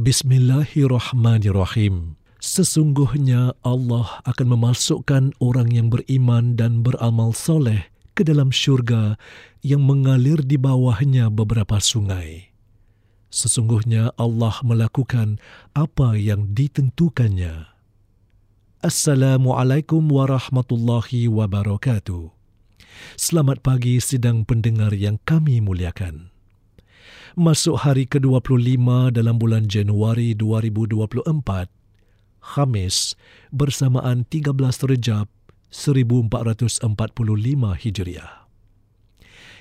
Bismillahirrahmanirrahim. Sesungguhnya Allah akan memasukkan orang yang beriman dan beramal soleh ke dalam syurga yang mengalir di bawahnya beberapa sungai. Sesungguhnya Allah melakukan apa yang ditentukannya. Assalamualaikum warahmatullahi wabarakatuh. Selamat pagi sidang pendengar yang kami muliakan masuk hari ke-25 dalam bulan Januari 2024, Khamis bersamaan 13 Rejab 1445 Hijriah.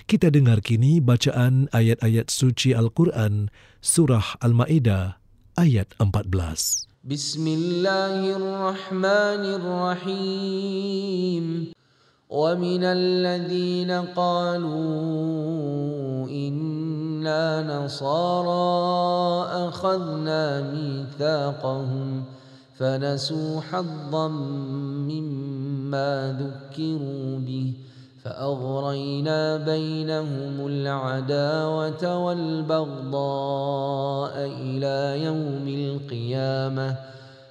Kita dengar kini bacaan ayat-ayat suci Al-Quran Surah Al-Ma'idah ayat 14. Bismillahirrahmanirrahim. ومن الذين قالوا إنا نصارى أخذنا ميثاقهم فنسوا حظا مما ذكروا به فأغرينا بينهم العداوة والبغضاء إلى يوم القيامة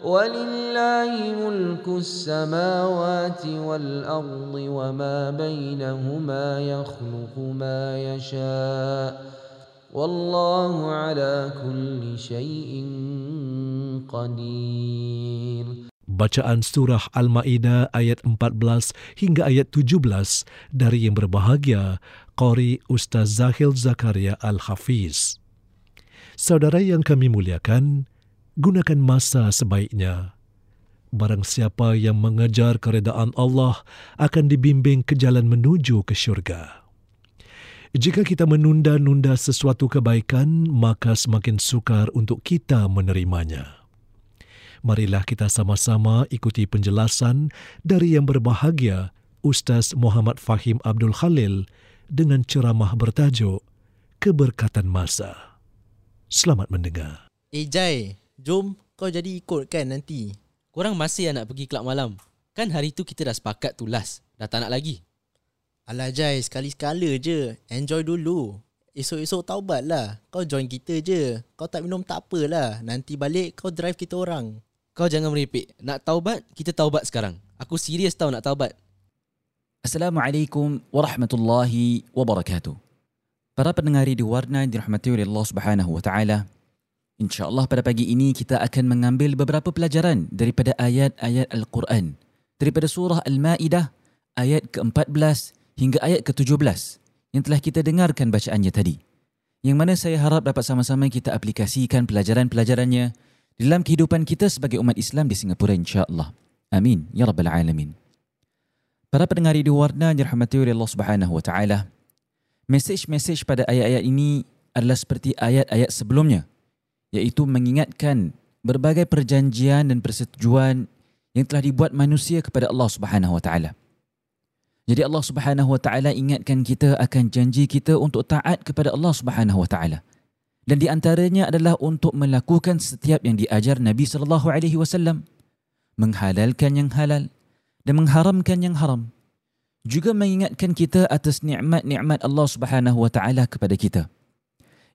ولله ملك السماوات والأرض وما بينهما يخلق ما يشاء والله على كل شيء قدير Bacaan surah Al-Ma'idah ayat 14 hingga ayat 17 dari yang berbahagia Qori Ustaz Zahil Zakaria Al-Hafiz. Saudara yang kami muliakan, gunakan masa sebaiknya. Barang siapa yang mengejar keredaan Allah akan dibimbing ke jalan menuju ke syurga. Jika kita menunda-nunda sesuatu kebaikan, maka semakin sukar untuk kita menerimanya. Marilah kita sama-sama ikuti penjelasan dari yang berbahagia Ustaz Muhammad Fahim Abdul Khalil dengan ceramah bertajuk Keberkatan Masa. Selamat mendengar. Eh Jai, Jom kau jadi ikut kan nanti korang masih nak pergi kelab malam? Kan hari tu kita dah sepakat tu last. Dah tak nak lagi. Alah Jai, sekali-sekala je. Enjoy dulu. Esok-esok taubat lah. Kau join kita je. Kau tak minum tak apalah. Nanti balik kau drive kita orang. Kau jangan meripik. Nak taubat, kita taubat sekarang. Aku serius tau nak taubat. Assalamualaikum warahmatullahi wabarakatuh. Para pendengar di warna yang dirahmati oleh Allah Subhanahu wa taala. Insya-Allah pada pagi ini kita akan mengambil beberapa pelajaran daripada ayat-ayat Al-Quran daripada surah Al-Maidah ayat ke-14 hingga ayat ke-17 yang telah kita dengarkan bacaannya tadi. Yang mana saya harap dapat sama-sama kita aplikasikan pelajaran-pelajarannya dalam kehidupan kita sebagai umat Islam di Singapura insya-Allah. Amin ya rabbal alamin. Para pendengar di warna dirahmati oleh Allah Subhanahu wa taala. Mesej-mesej pada ayat-ayat ini adalah seperti ayat-ayat sebelumnya iaitu mengingatkan berbagai perjanjian dan persetujuan yang telah dibuat manusia kepada Allah Subhanahu wa taala. Jadi Allah Subhanahu wa taala ingatkan kita akan janji kita untuk taat kepada Allah Subhanahu wa taala. Dan di antaranya adalah untuk melakukan setiap yang diajar Nabi sallallahu alaihi wasallam, menghalalkan yang halal dan mengharamkan yang haram. Juga mengingatkan kita atas nikmat-nikmat Allah Subhanahu wa taala kepada kita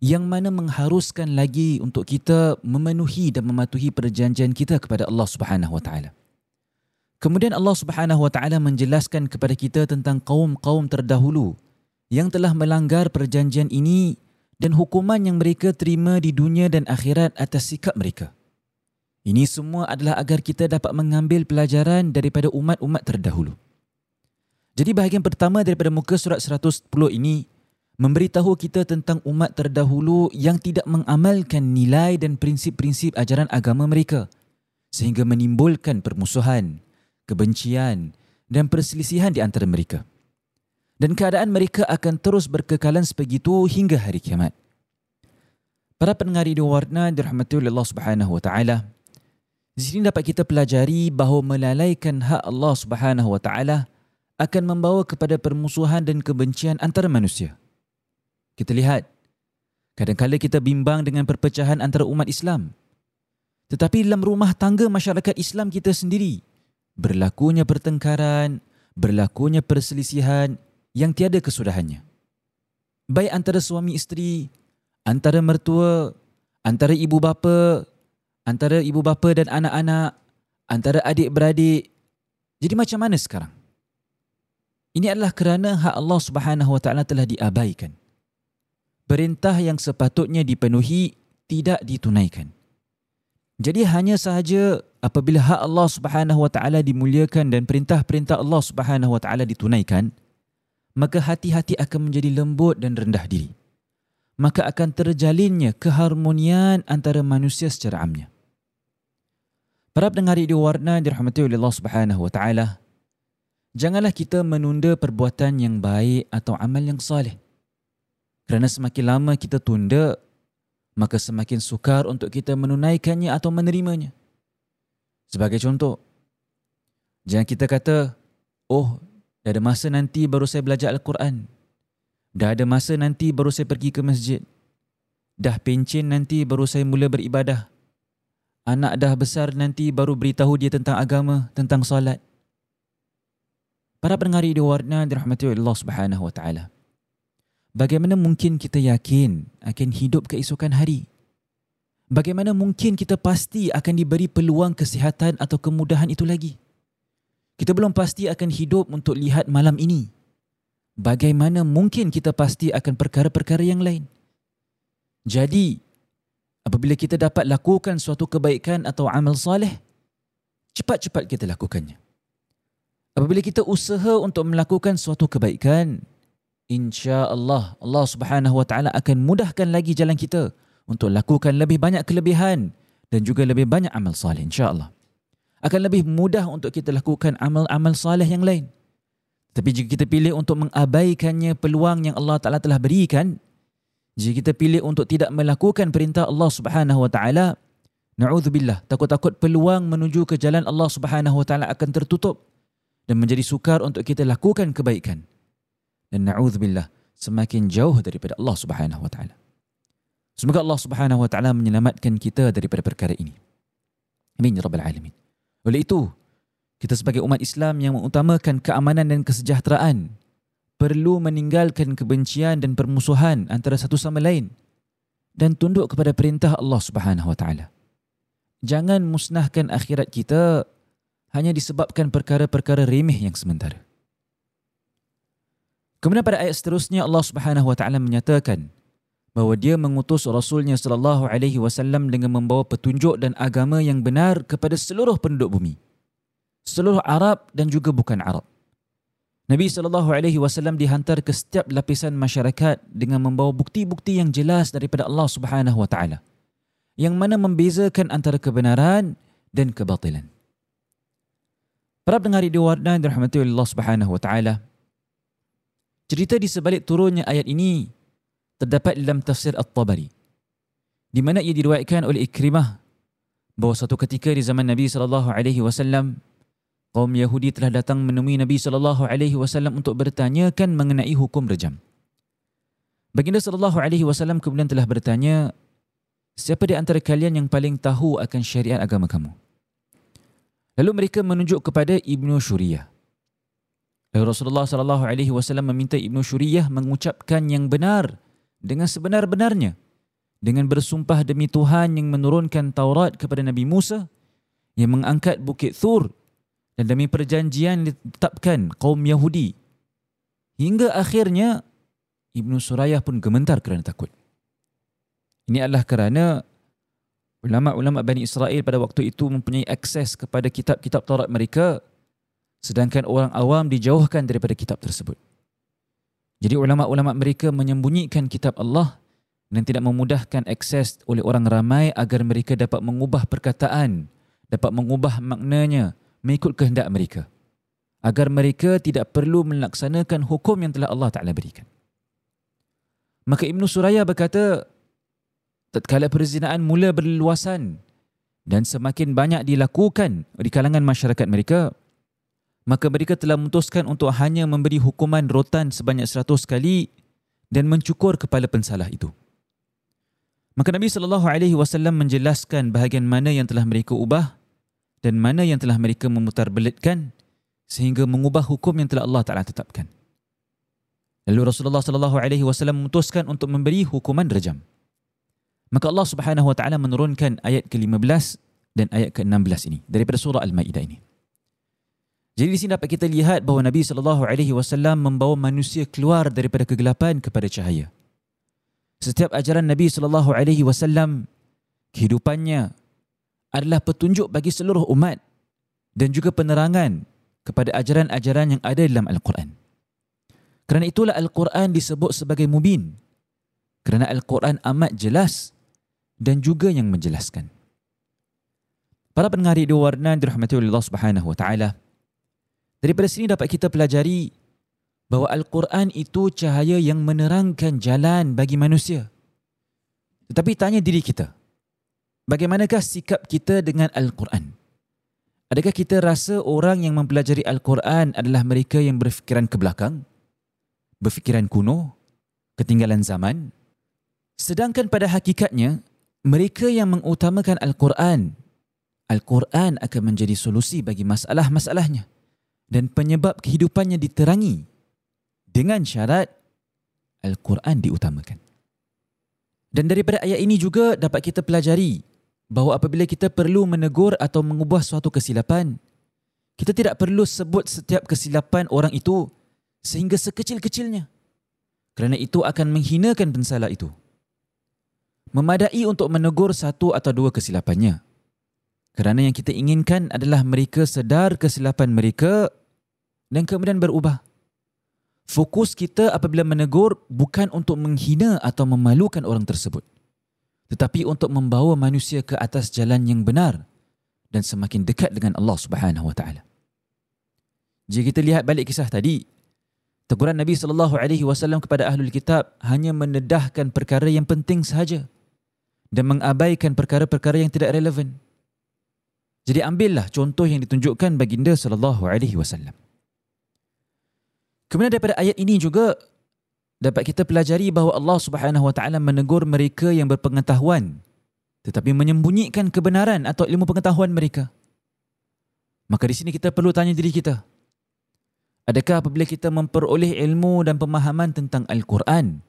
yang mana mengharuskan lagi untuk kita memenuhi dan mematuhi perjanjian kita kepada Allah Subhanahu wa taala. Kemudian Allah Subhanahu wa taala menjelaskan kepada kita tentang kaum-kaum terdahulu yang telah melanggar perjanjian ini dan hukuman yang mereka terima di dunia dan akhirat atas sikap mereka. Ini semua adalah agar kita dapat mengambil pelajaran daripada umat-umat terdahulu. Jadi bahagian pertama daripada muka surat 110 ini memberitahu kita tentang umat terdahulu yang tidak mengamalkan nilai dan prinsip-prinsip ajaran agama mereka sehingga menimbulkan permusuhan, kebencian dan perselisihan di antara mereka. Dan keadaan mereka akan terus berkekalan sebegitu hingga hari kiamat. Para pendengar di warna dirahmati oleh Allah Subhanahu wa taala. Di sini dapat kita pelajari bahawa melalaikan hak Allah Subhanahu wa taala akan membawa kepada permusuhan dan kebencian antara manusia. Kita lihat, kadang-kadang kita bimbang dengan perpecahan antara umat Islam. Tetapi dalam rumah tangga masyarakat Islam kita sendiri, berlakunya pertengkaran, berlakunya perselisihan yang tiada kesudahannya. Baik antara suami isteri, antara mertua, antara ibu bapa, antara ibu bapa dan anak-anak, antara adik-beradik. Jadi macam mana sekarang? Ini adalah kerana hak Allah Subhanahu Wa Taala telah diabaikan perintah yang sepatutnya dipenuhi tidak ditunaikan. Jadi hanya sahaja apabila hak Allah Subhanahu wa taala dimuliakan dan perintah-perintah Allah Subhanahu wa taala ditunaikan, maka hati-hati akan menjadi lembut dan rendah diri. Maka akan terjalinnya keharmonian antara manusia secara amnya. Para pendengar di warna dirahmati oleh Allah Subhanahu wa taala, janganlah kita menunda perbuatan yang baik atau amal yang saleh. Kerana semakin lama kita tunda, maka semakin sukar untuk kita menunaikannya atau menerimanya. Sebagai contoh, jangan kita kata, oh, dah ada masa nanti baru saya belajar Al-Quran. Dah ada masa nanti baru saya pergi ke masjid. Dah pencin nanti baru saya mula beribadah. Anak dah besar nanti baru beritahu dia tentang agama, tentang salat. Para pendengar di warna dirahmati Allah Subhanahu wa taala. Bagaimana mungkin kita yakin akan hidup keesokan hari? Bagaimana mungkin kita pasti akan diberi peluang kesihatan atau kemudahan itu lagi? Kita belum pasti akan hidup untuk lihat malam ini. Bagaimana mungkin kita pasti akan perkara-perkara yang lain? Jadi, apabila kita dapat lakukan suatu kebaikan atau amal saleh, cepat-cepat kita lakukannya. Apabila kita usaha untuk melakukan suatu kebaikan, insya-Allah Allah Subhanahu wa taala akan mudahkan lagi jalan kita untuk lakukan lebih banyak kelebihan dan juga lebih banyak amal soleh insya-Allah. Akan lebih mudah untuk kita lakukan amal-amal soleh yang lain. Tapi jika kita pilih untuk mengabaikannya peluang yang Allah Taala telah berikan, jika kita pilih untuk tidak melakukan perintah Allah Subhanahu wa taala, naudzubillah, takut-takut peluang menuju ke jalan Allah Subhanahu wa taala akan tertutup dan menjadi sukar untuk kita lakukan kebaikan dan na'udzubillah semakin jauh daripada Allah Subhanahu wa taala. Semoga Allah Subhanahu wa taala menyelamatkan kita daripada perkara ini. Amin ya rabbal alamin. Oleh itu, kita sebagai umat Islam yang mengutamakan keamanan dan kesejahteraan perlu meninggalkan kebencian dan permusuhan antara satu sama lain dan tunduk kepada perintah Allah Subhanahu Wa Taala. Jangan musnahkan akhirat kita hanya disebabkan perkara-perkara remeh yang sementara. Kemudian pada ayat seterusnya Allah Subhanahu Wa Taala menyatakan bahawa dia mengutus Rasulnya sallallahu alaihi wasallam dengan membawa petunjuk dan agama yang benar kepada seluruh penduduk bumi. Seluruh Arab dan juga bukan Arab. Nabi sallallahu alaihi wasallam dihantar ke setiap lapisan masyarakat dengan membawa bukti-bukti yang jelas daripada Allah Subhanahu wa taala yang mana membezakan antara kebenaran dan kebatilan. Para pendengar di Warna dirahmati Allah Subhanahu wa taala, Cerita di sebalik turunnya ayat ini terdapat dalam tafsir At-Tabari di mana ia diriwayatkan oleh Ikrimah bahawa satu ketika di zaman Nabi sallallahu alaihi wasallam kaum Yahudi telah datang menemui Nabi sallallahu alaihi wasallam untuk bertanyakan mengenai hukum rejam. Baginda sallallahu alaihi wasallam kemudian telah bertanya, "Siapa di antara kalian yang paling tahu akan syariat agama kamu?" Lalu mereka menunjuk kepada Ibnu Syuriyah. Lalu Rasulullah sallallahu alaihi wasallam meminta Ibnu Syuriyah mengucapkan yang benar dengan sebenar-benarnya dengan bersumpah demi Tuhan yang menurunkan Taurat kepada Nabi Musa yang mengangkat Bukit Thur dan demi perjanjian ditetapkan kaum Yahudi hingga akhirnya Ibnu Surayah pun gemetar kerana takut. Ini adalah kerana ulama-ulama Bani Israel pada waktu itu mempunyai akses kepada kitab-kitab Taurat mereka sedangkan orang awam dijauhkan daripada kitab tersebut. Jadi ulama-ulama mereka menyembunyikan kitab Allah dan tidak memudahkan akses oleh orang ramai agar mereka dapat mengubah perkataan, dapat mengubah maknanya mengikut kehendak mereka. Agar mereka tidak perlu melaksanakan hukum yang telah Allah Ta'ala berikan. Maka Ibn Suraya berkata, tatkala perzinaan mula berluasan dan semakin banyak dilakukan di kalangan masyarakat mereka, maka mereka telah memutuskan untuk hanya memberi hukuman rotan sebanyak seratus kali dan mencukur kepala pensalah itu. Maka Nabi sallallahu alaihi wasallam menjelaskan bahagian mana yang telah mereka ubah dan mana yang telah mereka memutarbelitkan sehingga mengubah hukum yang telah Allah Taala tetapkan. Lalu Rasulullah sallallahu alaihi wasallam memutuskan untuk memberi hukuman rejam. Maka Allah Subhanahu wa taala menurunkan ayat ke-15 dan ayat ke-16 ini daripada surah Al-Maidah ini. Jadi di sini dapat kita lihat bahawa Nabi sallallahu alaihi wasallam membawa manusia keluar daripada kegelapan kepada cahaya. Setiap ajaran Nabi sallallahu alaihi wasallam kehidupannya adalah petunjuk bagi seluruh umat dan juga penerangan kepada ajaran-ajaran yang ada dalam Al-Quran. Kerana itulah Al-Quran disebut sebagai mubin. Kerana Al-Quran amat jelas dan juga yang menjelaskan. Para pendengar di warna dirahmati Allah Subhanahu wa taala. Daripada sini dapat kita pelajari bahawa Al-Quran itu cahaya yang menerangkan jalan bagi manusia. Tetapi tanya diri kita, bagaimanakah sikap kita dengan Al-Quran? Adakah kita rasa orang yang mempelajari Al-Quran adalah mereka yang berfikiran ke belakang? Berfikiran kuno? Ketinggalan zaman? Sedangkan pada hakikatnya, mereka yang mengutamakan Al-Quran, Al-Quran akan menjadi solusi bagi masalah-masalahnya dan penyebab kehidupannya diterangi dengan syarat Al-Quran diutamakan. Dan daripada ayat ini juga dapat kita pelajari bahawa apabila kita perlu menegur atau mengubah suatu kesilapan, kita tidak perlu sebut setiap kesilapan orang itu sehingga sekecil-kecilnya. Kerana itu akan menghinakan pensalah itu. Memadai untuk menegur satu atau dua kesilapannya. Kerana yang kita inginkan adalah mereka sedar kesilapan mereka dan kemudian berubah. Fokus kita apabila menegur bukan untuk menghina atau memalukan orang tersebut. Tetapi untuk membawa manusia ke atas jalan yang benar dan semakin dekat dengan Allah Subhanahu Wa Taala. Jika kita lihat balik kisah tadi, teguran Nabi sallallahu alaihi wasallam kepada ahlul kitab hanya mendedahkan perkara yang penting sahaja dan mengabaikan perkara-perkara yang tidak relevan. Jadi ambillah contoh yang ditunjukkan baginda sallallahu alaihi wasallam. Kemudian daripada ayat ini juga dapat kita pelajari bahawa Allah Subhanahu wa taala menegur mereka yang berpengetahuan tetapi menyembunyikan kebenaran atau ilmu pengetahuan mereka. Maka di sini kita perlu tanya diri kita. Adakah apabila kita memperoleh ilmu dan pemahaman tentang Al-Quran,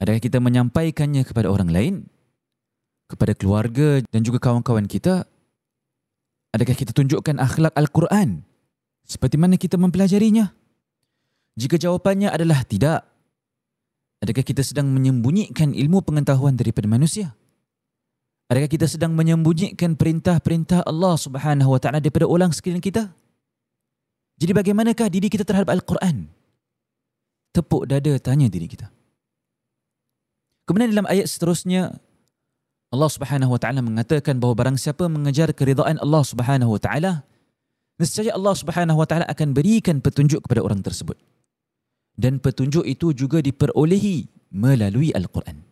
adakah kita menyampaikannya kepada orang lain, kepada keluarga dan juga kawan-kawan kita? Adakah kita tunjukkan akhlak Al-Quran seperti mana kita mempelajarinya? Jika jawapannya adalah tidak, adakah kita sedang menyembunyikan ilmu pengetahuan daripada manusia? Adakah kita sedang menyembunyikan perintah-perintah Allah Subhanahu Wa Taala daripada orang sekeliling kita? Jadi bagaimanakah diri kita terhadap Al-Quran? Tepuk dada tanya diri kita. Kemudian dalam ayat seterusnya Allah Subhanahu Wa Taala mengatakan bahawa barang siapa mengejar keridaan Allah Subhanahu Wa Taala, nescaya Allah Subhanahu Wa Taala akan berikan petunjuk kepada orang tersebut. Dan petunjuk itu juga diperolehi melalui Al-Quran.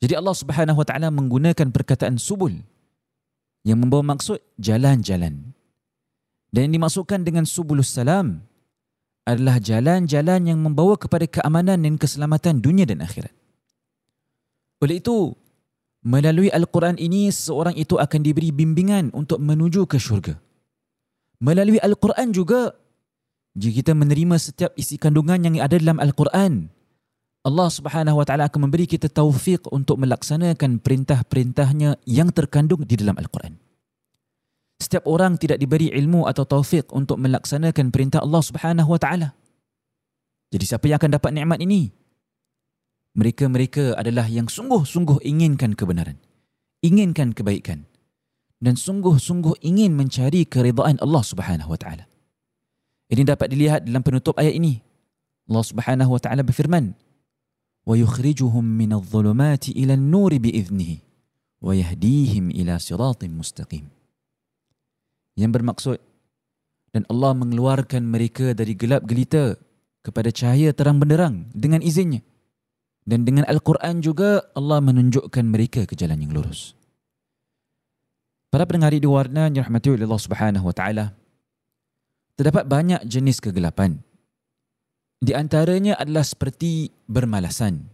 Jadi Allah Subhanahu Wa Taala menggunakan perkataan subul yang membawa maksud jalan-jalan. Dan yang dimaksudkan dengan subulus salam adalah jalan-jalan yang membawa kepada keamanan dan keselamatan dunia dan akhirat. Oleh itu, melalui Al-Quran ini seorang itu akan diberi bimbingan untuk menuju ke syurga. Melalui Al-Quran juga, jika kita menerima setiap isi kandungan yang ada dalam Al-Quran, Allah Subhanahu wa taala akan memberi kita taufik untuk melaksanakan perintah-perintahnya yang terkandung di dalam Al-Quran. Setiap orang tidak diberi ilmu atau taufik untuk melaksanakan perintah Allah Subhanahu wa taala. Jadi siapa yang akan dapat nikmat ini? Mereka-mereka adalah yang sungguh-sungguh inginkan kebenaran. Inginkan kebaikan. Dan sungguh-sungguh ingin mencari keridaan Allah Subhanahu Wa Taala. Ini dapat dilihat dalam penutup ayat ini. Allah Subhanahu Wa Taala berfirman, وَيُخْرِجُهُمْ مِنَ الظُّلُمَاتِ إِلَى النُّورِ wa yahdihim ila siratin mustaqim." Yang bermaksud, dan Allah mengeluarkan mereka dari gelap gelita kepada cahaya terang benderang dengan izinnya dan dengan Al-Quran juga Allah menunjukkan mereka ke jalan yang lurus Para pendengar di warna yang rahmati oleh Allah Subhanahu wa taala terdapat banyak jenis kegelapan di antaranya adalah seperti bermalasan,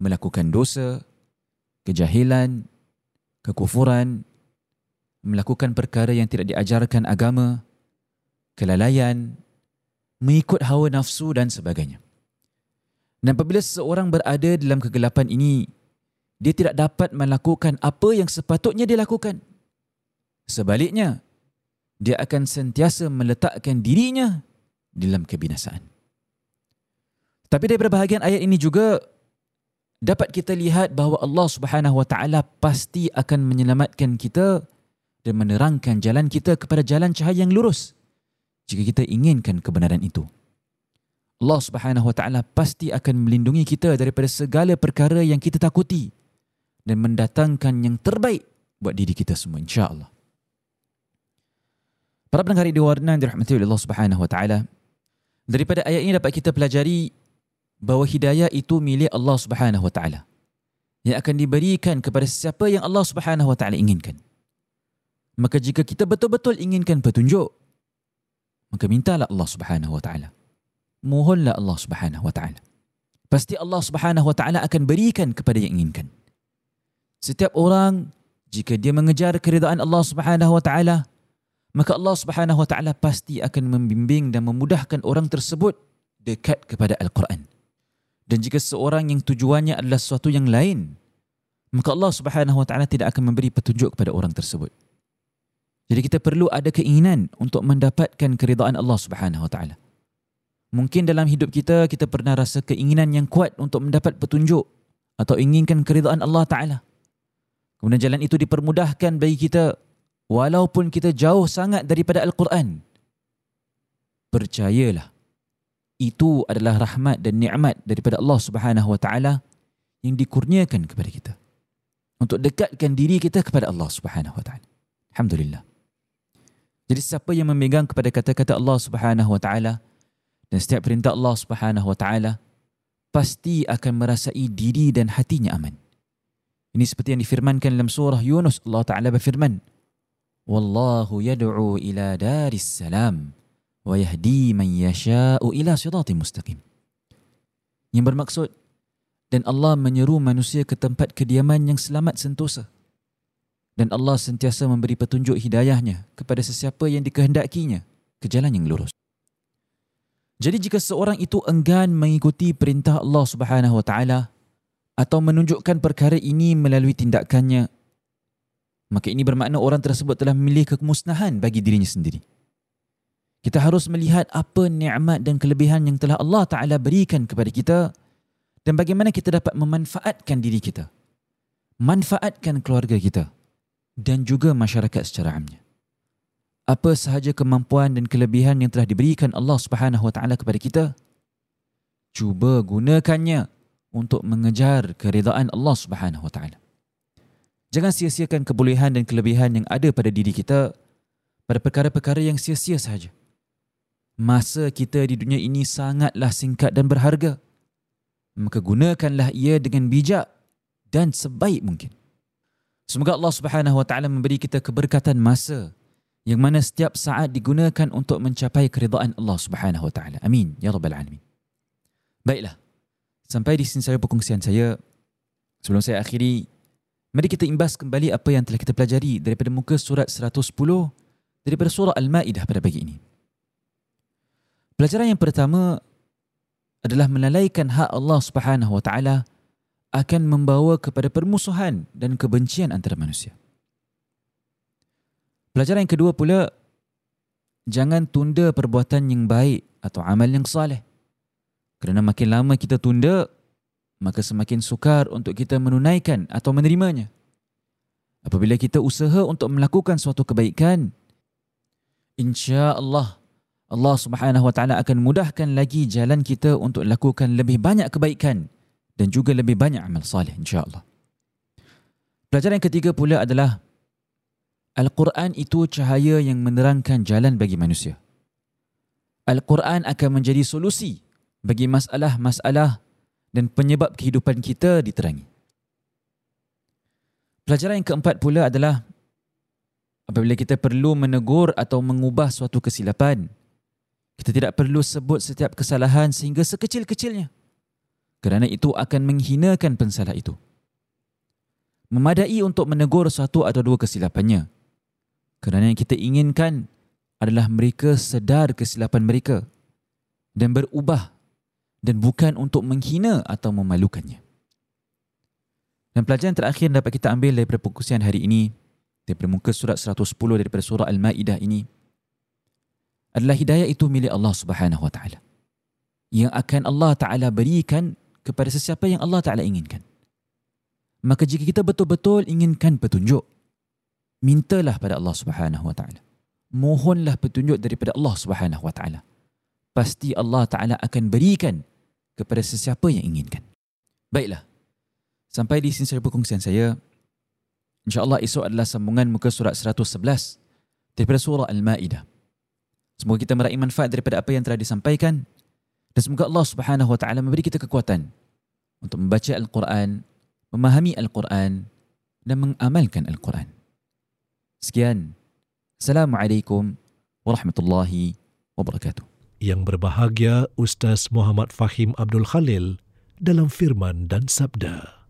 melakukan dosa, kejahilan, kekufuran, melakukan perkara yang tidak diajarkan agama, kelalaian, mengikut hawa nafsu dan sebagainya. Dan apabila seseorang berada dalam kegelapan ini, dia tidak dapat melakukan apa yang sepatutnya dia lakukan. Sebaliknya, dia akan sentiasa meletakkan dirinya dalam kebinasaan. Tapi daripada bahagian ayat ini juga dapat kita lihat bahawa Allah Subhanahu Wa Taala pasti akan menyelamatkan kita dan menerangkan jalan kita kepada jalan cahaya yang lurus jika kita inginkan kebenaran itu. Allah Subhanahu Wa Taala pasti akan melindungi kita daripada segala perkara yang kita takuti dan mendatangkan yang terbaik buat diri kita semua insya-Allah. Para pendengar di warna yang dirahmati oleh Allah Subhanahu Wa Taala, daripada ayat ini dapat kita pelajari bahawa hidayah itu milik Allah Subhanahu Wa Taala yang akan diberikan kepada siapa yang Allah Subhanahu Wa Taala inginkan. Maka jika kita betul-betul inginkan petunjuk, maka mintalah Allah Subhanahu Wa Taala. Mohonlah Allah Subhanahu Wa Taala. Pasti Allah Subhanahu Wa Taala akan berikan kepada yang inginkan. Setiap orang jika dia mengejar keridaan Allah Subhanahu Wa Taala, maka Allah Subhanahu Wa Taala pasti akan membimbing dan memudahkan orang tersebut dekat kepada Al-Quran. Dan jika seorang yang tujuannya adalah sesuatu yang lain, maka Allah Subhanahu Wa Taala tidak akan memberi petunjuk kepada orang tersebut. Jadi kita perlu ada keinginan untuk mendapatkan keridaan Allah Subhanahu Wa Taala. Mungkin dalam hidup kita kita pernah rasa keinginan yang kuat untuk mendapat petunjuk atau inginkan keridaan Allah Taala. Kemudian jalan itu dipermudahkan bagi kita walaupun kita jauh sangat daripada Al-Quran. Percayalah itu adalah rahmat dan nikmat daripada Allah Subhanahu wa taala yang dikurniakan kepada kita untuk dekatkan diri kita kepada Allah Subhanahu wa taala. Alhamdulillah. Jadi siapa yang memegang kepada kata-kata Allah Subhanahu wa taala dan setiap perintah Allah Subhanahu wa taala pasti akan merasai diri dan hatinya aman. Ini seperti yang difirmankan dalam surah Yunus Allah Taala berfirman, "Wallahu yad'u ila daris salam." wa yahdi man yasha'u ila siratin mustaqim. Yang bermaksud dan Allah menyeru manusia ke tempat kediaman yang selamat sentosa. dan Allah sentiasa memberi petunjuk hidayahnya kepada sesiapa yang dikehendakinya ke jalan yang lurus. Jadi jika seorang itu enggan mengikuti perintah Allah Subhanahu wa taala atau menunjukkan perkara ini melalui tindakannya maka ini bermakna orang tersebut telah memilih kemusnahan bagi dirinya sendiri. Kita harus melihat apa nikmat dan kelebihan yang telah Allah Taala berikan kepada kita dan bagaimana kita dapat memanfaatkan diri kita. Manfaatkan keluarga kita dan juga masyarakat secara amnya. Apa sahaja kemampuan dan kelebihan yang telah diberikan Allah Subhanahu Wa Taala kepada kita, cuba gunakannya untuk mengejar keridaan Allah Subhanahu Wa Taala. Jangan sia-siakan kebolehan dan kelebihan yang ada pada diri kita pada perkara-perkara yang sia-sia sahaja. Masa kita di dunia ini sangatlah singkat dan berharga. Maka gunakanlah ia dengan bijak dan sebaik mungkin. Semoga Allah Subhanahu Wa Taala memberi kita keberkatan masa yang mana setiap saat digunakan untuk mencapai keridaan Allah Subhanahu Wa Taala. Amin ya rabbal alamin. Baiklah. Sampai di sini saya perkongsian saya. Sebelum saya akhiri, mari kita imbas kembali apa yang telah kita pelajari daripada muka surat 110 daripada surah Al-Maidah pada pagi ini. Pelajaran yang pertama adalah melalaikan hak Allah Subhanahu Wa Taala akan membawa kepada permusuhan dan kebencian antara manusia. Pelajaran yang kedua pula, jangan tunda perbuatan yang baik atau amal yang saleh. Kerana makin lama kita tunda, maka semakin sukar untuk kita menunaikan atau menerimanya. Apabila kita usaha untuk melakukan suatu kebaikan, insya-Allah Allah Subhanahu wa taala akan mudahkan lagi jalan kita untuk lakukan lebih banyak kebaikan dan juga lebih banyak amal salih insya-Allah. Pelajaran yang ketiga pula adalah Al-Quran itu cahaya yang menerangkan jalan bagi manusia. Al-Quran akan menjadi solusi bagi masalah-masalah dan penyebab kehidupan kita diterangi. Pelajaran yang keempat pula adalah apabila kita perlu menegur atau mengubah suatu kesilapan, kita tidak perlu sebut setiap kesalahan sehingga sekecil-kecilnya kerana itu akan menghinakan pensalah itu. Memadai untuk menegur satu atau dua kesilapannya. Kerana yang kita inginkan adalah mereka sedar kesilapan mereka dan berubah dan bukan untuk menghina atau memalukannya. Dan pelajaran terakhir dapat kita ambil daripada perkongsian hari ini daripada muka surat 110 daripada surah Al-Maidah ini adalah hidayah itu milik Allah Subhanahu Wa Taala yang akan Allah Taala berikan kepada sesiapa yang Allah Ta'ala inginkan. Maka jika kita betul-betul inginkan petunjuk, mintalah pada Allah Subhanahu Wa Ta'ala. Mohonlah petunjuk daripada Allah Subhanahu Wa Ta'ala. Pasti Allah Ta'ala akan berikan kepada sesiapa yang inginkan. Baiklah. Sampai di sini saya perkongsian saya. InsyaAllah esok adalah sambungan muka surat 111 daripada surah Al-Ma'idah. Semoga kita meraih manfaat daripada apa yang telah disampaikan dan semoga Allah Subhanahu Wa Taala memberi kita kekuatan untuk membaca Al-Quran, memahami Al-Quran dan mengamalkan Al-Quran. Sekian. Assalamualaikum warahmatullahi wabarakatuh. Yang berbahagia Ustaz Muhammad Fahim Abdul Khalil dalam firman dan sabda.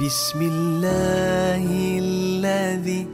بسم الله الذي